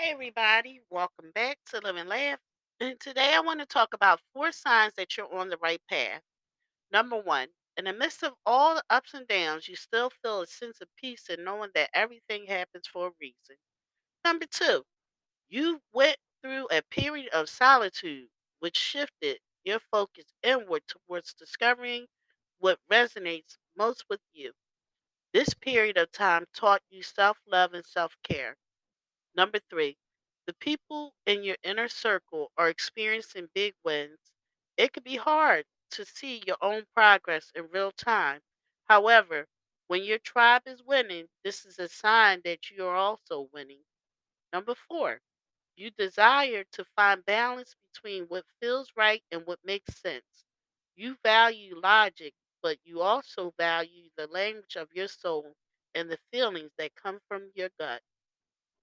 Hey everybody, welcome back to Live and Laugh. And today I want to talk about four signs that you're on the right path. Number one, in the midst of all the ups and downs, you still feel a sense of peace in knowing that everything happens for a reason. Number two, you went through a period of solitude, which shifted your focus inward towards discovering what resonates most with you. This period of time taught you self love and self care. Number three, the people in your inner circle are experiencing big wins. It can be hard to see your own progress in real time. However, when your tribe is winning, this is a sign that you are also winning. Number four, you desire to find balance between what feels right and what makes sense. You value logic, but you also value the language of your soul and the feelings that come from your gut.